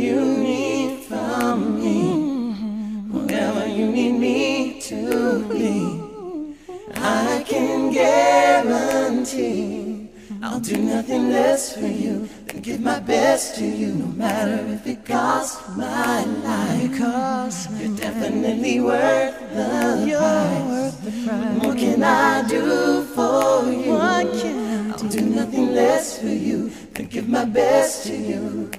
you need from me, whatever you need me to be, I can guarantee I'll do nothing less for you than give my best to you, no matter if it costs my life. Because you're definitely worth the You're price. worth the price. What can I do for you? What can I I'll do nothing less for you than give my best to you.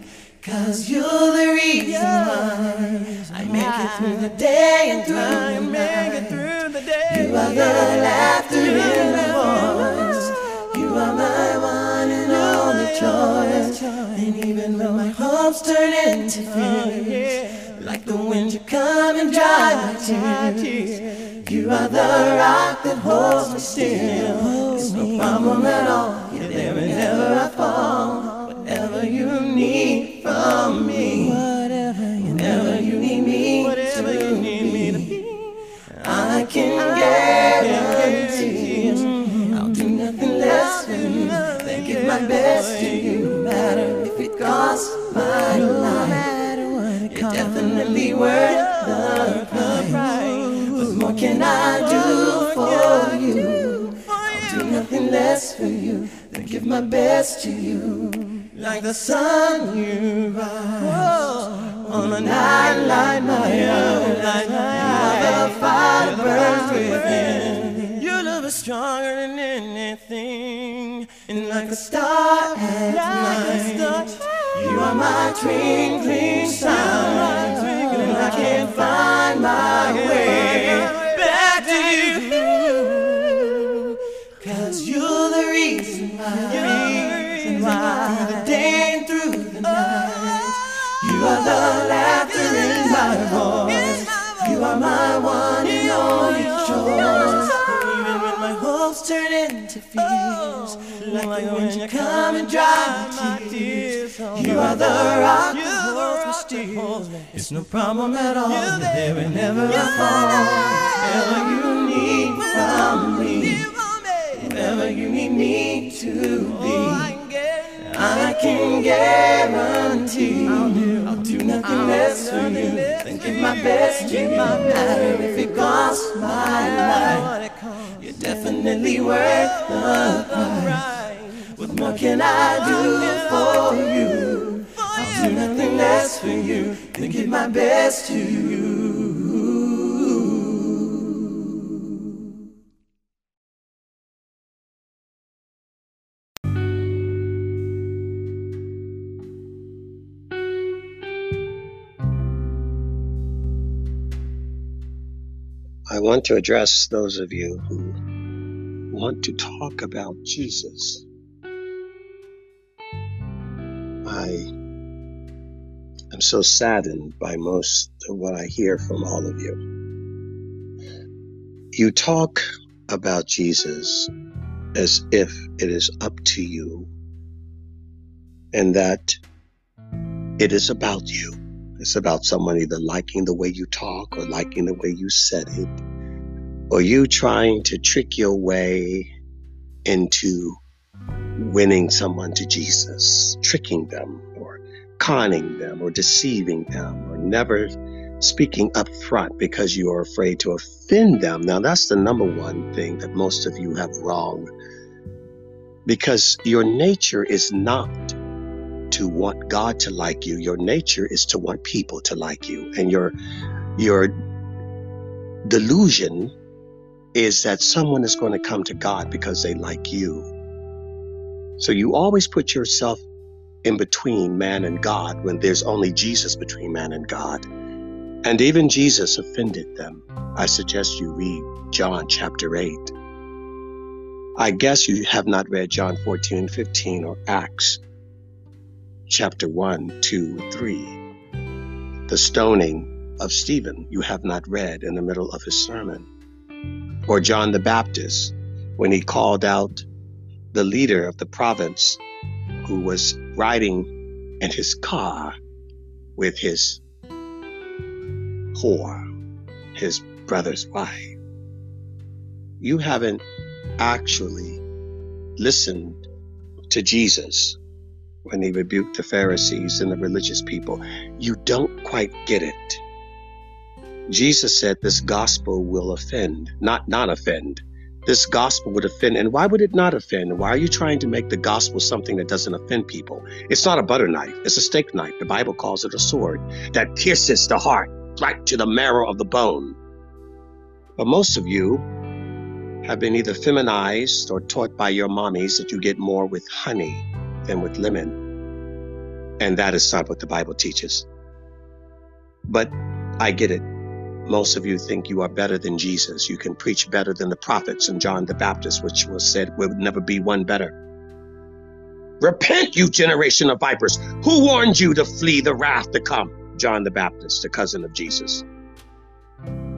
Cause you're the reason why I make it through the day and through I the make it night. through the day. You are the laughter in my voice. You are my one and only choice. And even when my hopes turn into oh, fears, like the wind you come and dry my tears. You are the rock that holds me still. It's no problem at all. You're there whenever I fall. Whatever you need from me. Whatever you you need me Whatever to you need me to be, I can guarantee I'll do nothing less for you than give my best to you, no matter if it costs my No life. You're definitely worth the price. What more can I do for you? I'll do nothing less for you than give my best to you. Like the sun you rise on a night like my own. Are the fire burns within. Your love is stronger than anything, and like a star at night. You are my twinkling star, and I can't find my way my turn into fears, oh, like the wind you come and dry my tears. Oh, you are the rock that holds me still. It's no problem at all. You're there whenever I fall. Whatever you need from me. Whatever you need me to oh, be. I can guarantee I'll do nothing less for you than give my best to you. No matter if it costs my life, definitely worth the price. What more can I do for you? I'll do nothing less for you than give my best to you. I want to address those of you who want to talk about Jesus. I am so saddened by most of what I hear from all of you. You talk about Jesus as if it is up to you and that it is about you. It's about someone either liking the way you talk or liking the way you said it, or you trying to trick your way into winning someone to Jesus, tricking them or conning them or deceiving them or never speaking up front because you are afraid to offend them. Now, that's the number one thing that most of you have wrong because your nature is not to want God to like you. Your nature is to want people to like you. And your your delusion is that someone is going to come to God because they like you. So you always put yourself in between man and God when there's only Jesus between man and God. And even Jesus offended them. I suggest you read John chapter 8. I guess you have not read John 14, 15, or Acts chapter 1, 2, 3. The stoning of Stephen, you have not read in the middle of his sermon. Or John the Baptist, when he called out the leader of the province who was riding in his car with his whore, his brother's wife. You haven't actually listened to Jesus when he rebuked the Pharisees and the religious people. You don't quite get it. Jesus said this gospel will offend, not not offend. This gospel would offend. And why would it not offend? Why are you trying to make the gospel something that doesn't offend people? It's not a butter knife, it's a steak knife. The Bible calls it a sword that pierces the heart right to the marrow of the bone. But most of you have been either feminized or taught by your mommies that you get more with honey than with lemon. And that is not what the Bible teaches. But I get it. Most of you think you are better than Jesus. You can preach better than the prophets and John the Baptist, which was said would never be one better. Repent, you generation of vipers. Who warned you to flee the wrath to come? John the Baptist, the cousin of Jesus.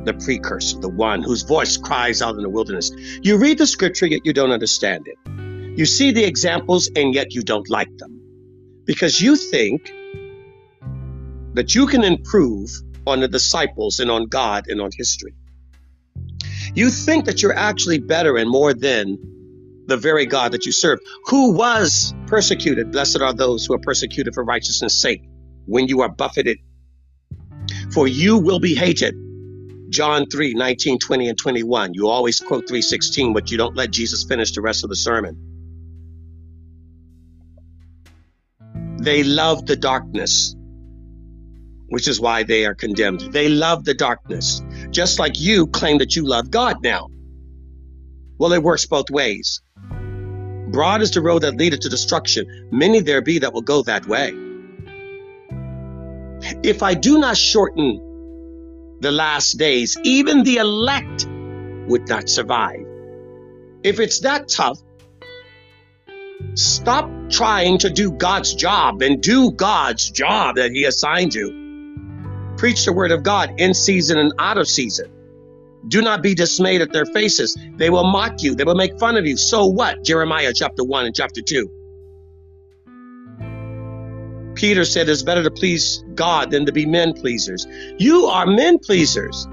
The precursor, the one whose voice cries out in the wilderness. You read the scripture, yet you don't understand it. You see the examples, and yet you don't like them. Because you think that you can improve on the disciples and on God and on history. You think that you're actually better and more than the very God that you serve, who was persecuted. Blessed are those who are persecuted for righteousness' sake when you are buffeted. For you will be hated. John 3, 19, 20, and 21. You always quote 316, but you don't let Jesus finish the rest of the sermon. They love the darkness which is why they are condemned. They love the darkness, just like you claim that you love God now. Well, it works both ways. Broad is the road that leadeth to destruction. Many there be that will go that way. If I do not shorten the last days, even the elect would not survive. If it's that tough, stop trying to do God's job and do God's job that He assigned you. Preach the word of God in season and out of season. Do not be dismayed at their faces. They will mock you. They will make fun of you. So what? Jeremiah chapter 1 and chapter 2. Peter said it's better to please God than to be men pleasers. You are men pleasers.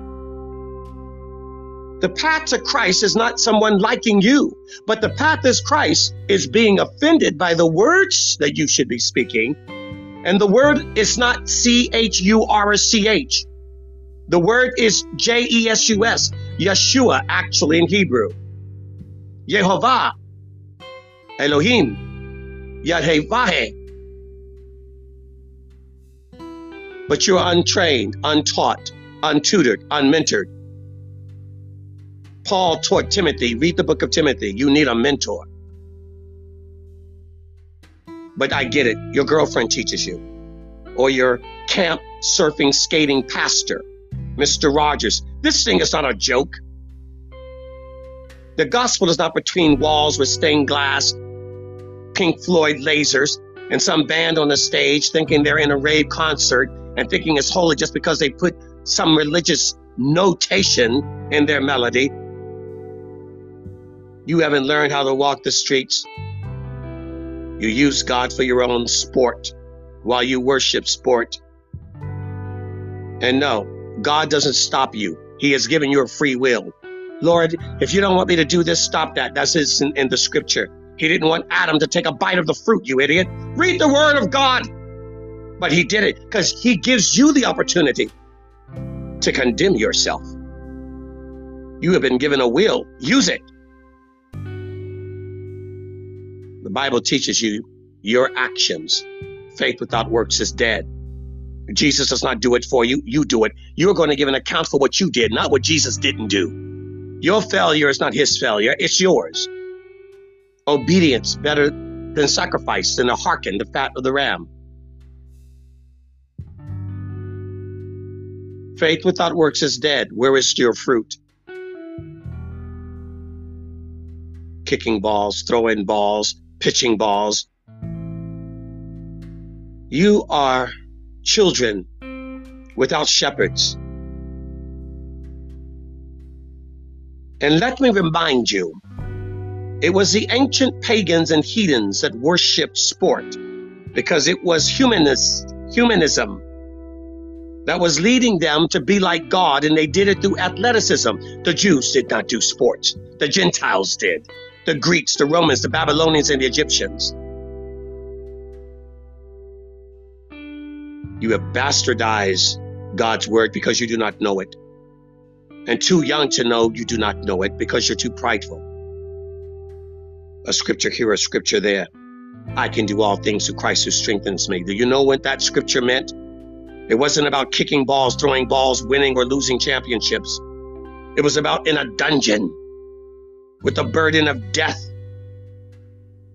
The path to Christ is not someone liking you, but the path is Christ is being offended by the words that you should be speaking and the word is not C H U R C H. The word is J E S U S, Yeshua, actually in Hebrew. Yehovah, Elohim, Yahweh. But you're untrained, untaught, untutored, unmentored. Paul taught Timothy, read the book of Timothy, you need a mentor. But I get it. Your girlfriend teaches you, or your camp surfing, skating pastor, Mr. Rogers. This thing is not a joke. The gospel is not between walls with stained glass, Pink Floyd lasers, and some band on the stage thinking they're in a rave concert and thinking it's holy just because they put some religious notation in their melody. You haven't learned how to walk the streets. You use God for your own sport while you worship sport. And no, God doesn't stop you. He has given you a free will. Lord, if you don't want me to do this, stop that. That's in, in the scripture. He didn't want Adam to take a bite of the fruit, you idiot. Read the word of God. But he did it because he gives you the opportunity to condemn yourself. You have been given a will, use it. The Bible teaches you your actions. Faith without works is dead. Jesus does not do it for you, you do it. You're going to give an account for what you did, not what Jesus didn't do. Your failure is not his failure, it's yours. Obedience better than sacrifice, than to hearken the fat of the ram. Faith without works is dead. Where is your fruit? Kicking balls, throwing balls, pitching balls. You are children without shepherds. And let me remind you, it was the ancient pagans and heathens that worshiped sport because it was humanist, humanism that was leading them to be like God, and they did it through athleticism. The Jews did not do sports, the Gentiles did the Greeks, the Romans, the Babylonians, and the Egyptians. You have bastardized God's word because you do not know it. And too young to know you do not know it because you're too prideful. A scripture here, a scripture there. I can do all things through Christ who strengthens me. Do you know what that scripture meant? It wasn't about kicking balls, throwing balls, winning or losing championships. It was about in a dungeon with the burden of death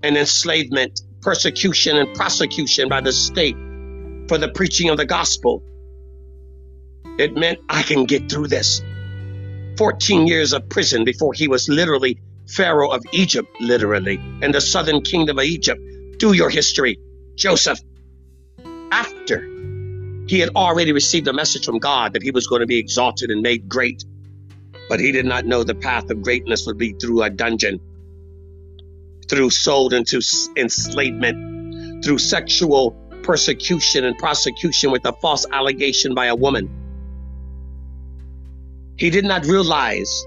and enslavement, persecution and prosecution by the state for the preaching of the gospel. It meant I can get through this. 14 years of prison before he was literally Pharaoh of Egypt, literally, and the southern kingdom of Egypt. Do your history, Joseph. After he had already received a message from God that he was going to be exalted and made great, but he did not know the path of greatness would be through a dungeon, through sold into enslavement, through sexual persecution and prosecution with a false allegation by a woman. He did not realize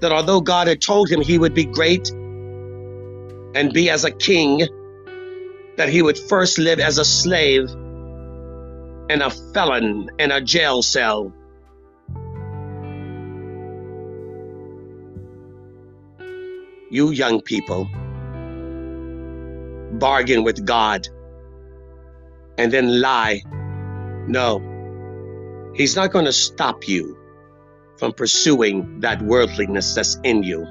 that although God had told him he would be great and be as a king, that he would first live as a slave and a felon in a jail cell. You young people bargain with God and then lie. No, He's not going to stop you from pursuing that worldliness that's in you.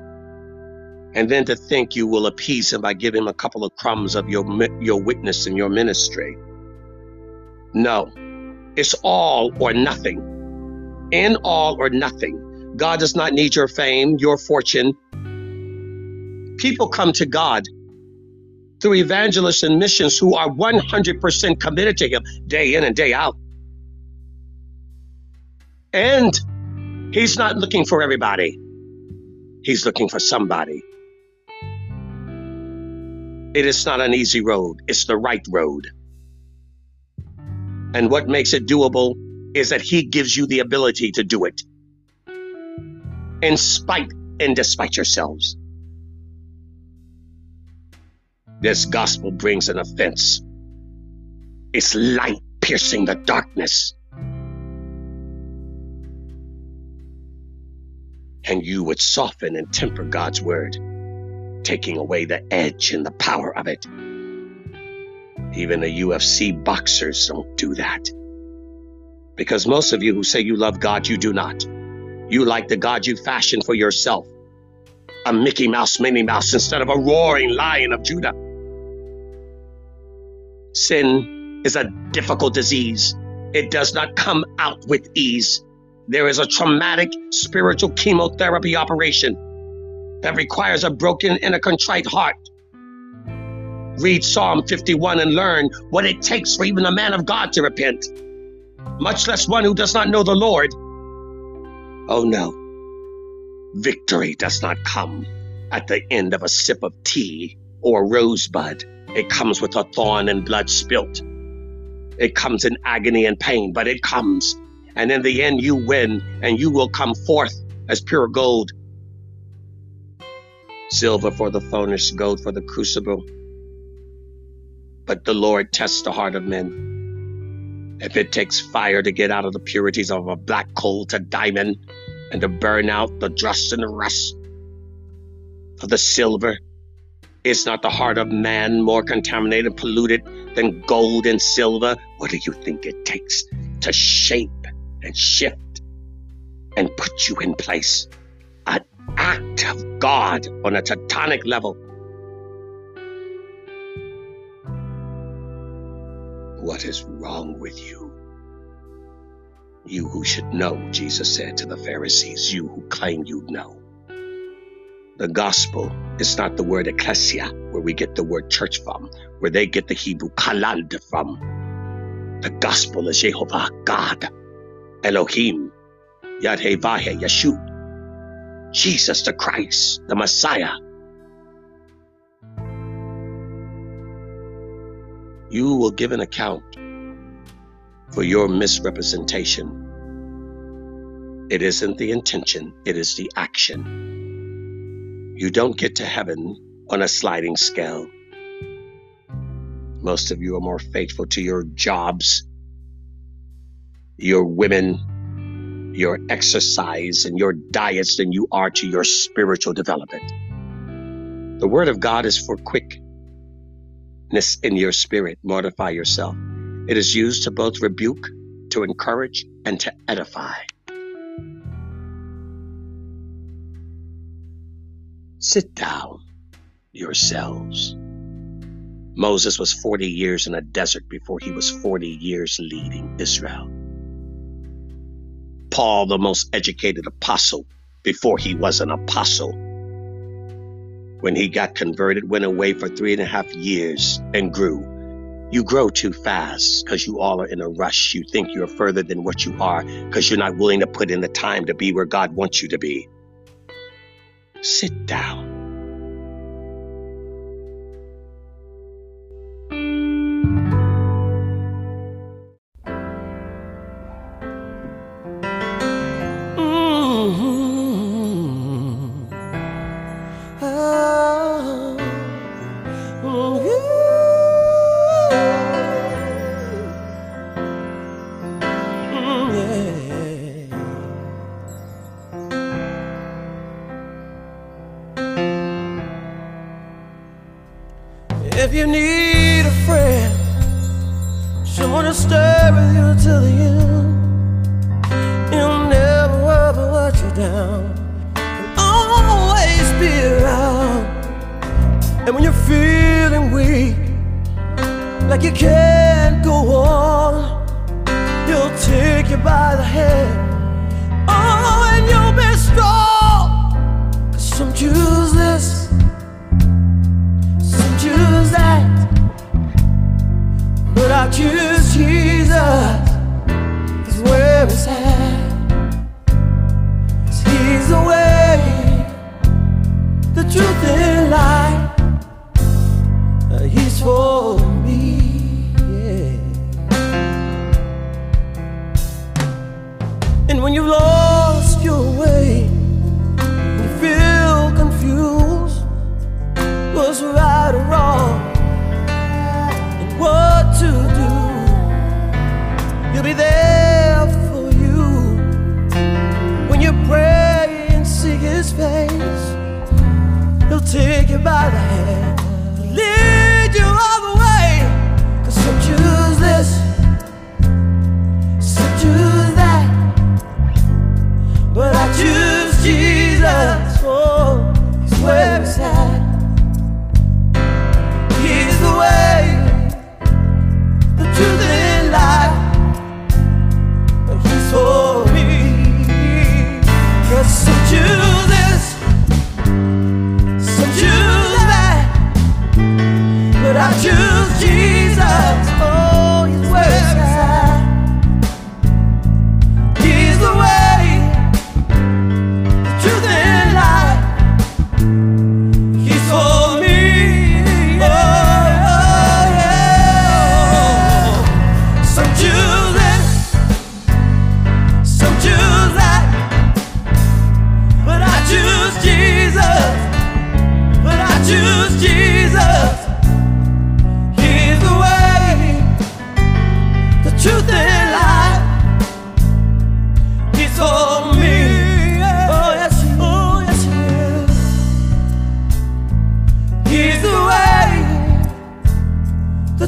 And then to think you will appease him by giving him a couple of crumbs of your, your witness and your ministry. No, it's all or nothing. In all or nothing. God does not need your fame, your fortune. People come to God through evangelists and missions who are 100% committed to Him day in and day out. And He's not looking for everybody, He's looking for somebody. It is not an easy road, it's the right road. And what makes it doable is that He gives you the ability to do it in spite and despite yourselves. This gospel brings an offense. It's light piercing the darkness. And you would soften and temper God's word, taking away the edge and the power of it. Even the UFC boxers don't do that. Because most of you who say you love God, you do not. You like the God you fashioned for yourself. A Mickey Mouse, Minnie Mouse, instead of a roaring lion of Judah. Sin is a difficult disease. It does not come out with ease. There is a traumatic spiritual chemotherapy operation that requires a broken and a contrite heart. Read Psalm 51 and learn what it takes for even a man of God to repent, much less one who does not know the Lord. Oh no, victory does not come at the end of a sip of tea or rosebud. It comes with a thorn and blood spilt. It comes in agony and pain, but it comes. And in the end, you win and you will come forth as pure gold. Silver for the furnace, gold for the crucible. But the Lord tests the heart of men. If it takes fire to get out of the purities of a black coal to diamond and to burn out the dross and the rust of the silver, is not the heart of man more contaminated, polluted than gold and silver? What do you think it takes to shape and shift and put you in place? An act of God on a tectonic level. What is wrong with you? You who should know, Jesus said to the Pharisees, you who claim you know. The gospel is not the word ecclesia, where we get the word church from, where they get the Hebrew kalad from. The gospel is Jehovah, God, Elohim, Yadhevahe, Yeshua, Jesus the Christ, the Messiah. You will give an account for your misrepresentation. It isn't the intention, it is the action. You don't get to heaven on a sliding scale. Most of you are more faithful to your jobs your women, your exercise, and your diets than you are to your spiritual development. The word of God is for quickness in your spirit. Mortify yourself. It is used to both rebuke, to encourage, and to edify. Sit down yourselves. Moses was 40 years in a desert before he was 40 years leading Israel. Paul, the most educated apostle, before he was an apostle, when he got converted, went away for three and a half years and grew. You grow too fast because you all are in a rush. You think you're further than what you are because you're not willing to put in the time to be where God wants you to be. Sit down. Stay with you till the end. You'll never ever let you down. And always be around. And when you're feeling weak, like you can't go on, he'll take you by the hand. Oh, and you'll be strong. Cause some choose this, some choose that. But I choose truth and life. Uh, He's for take you by the hand,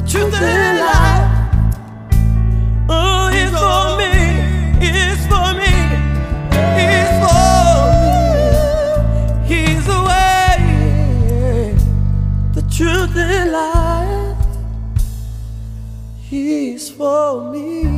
truth and life. Oh, he's for me. He's for me. He's for me. He's the way, the truth and life. He's for me.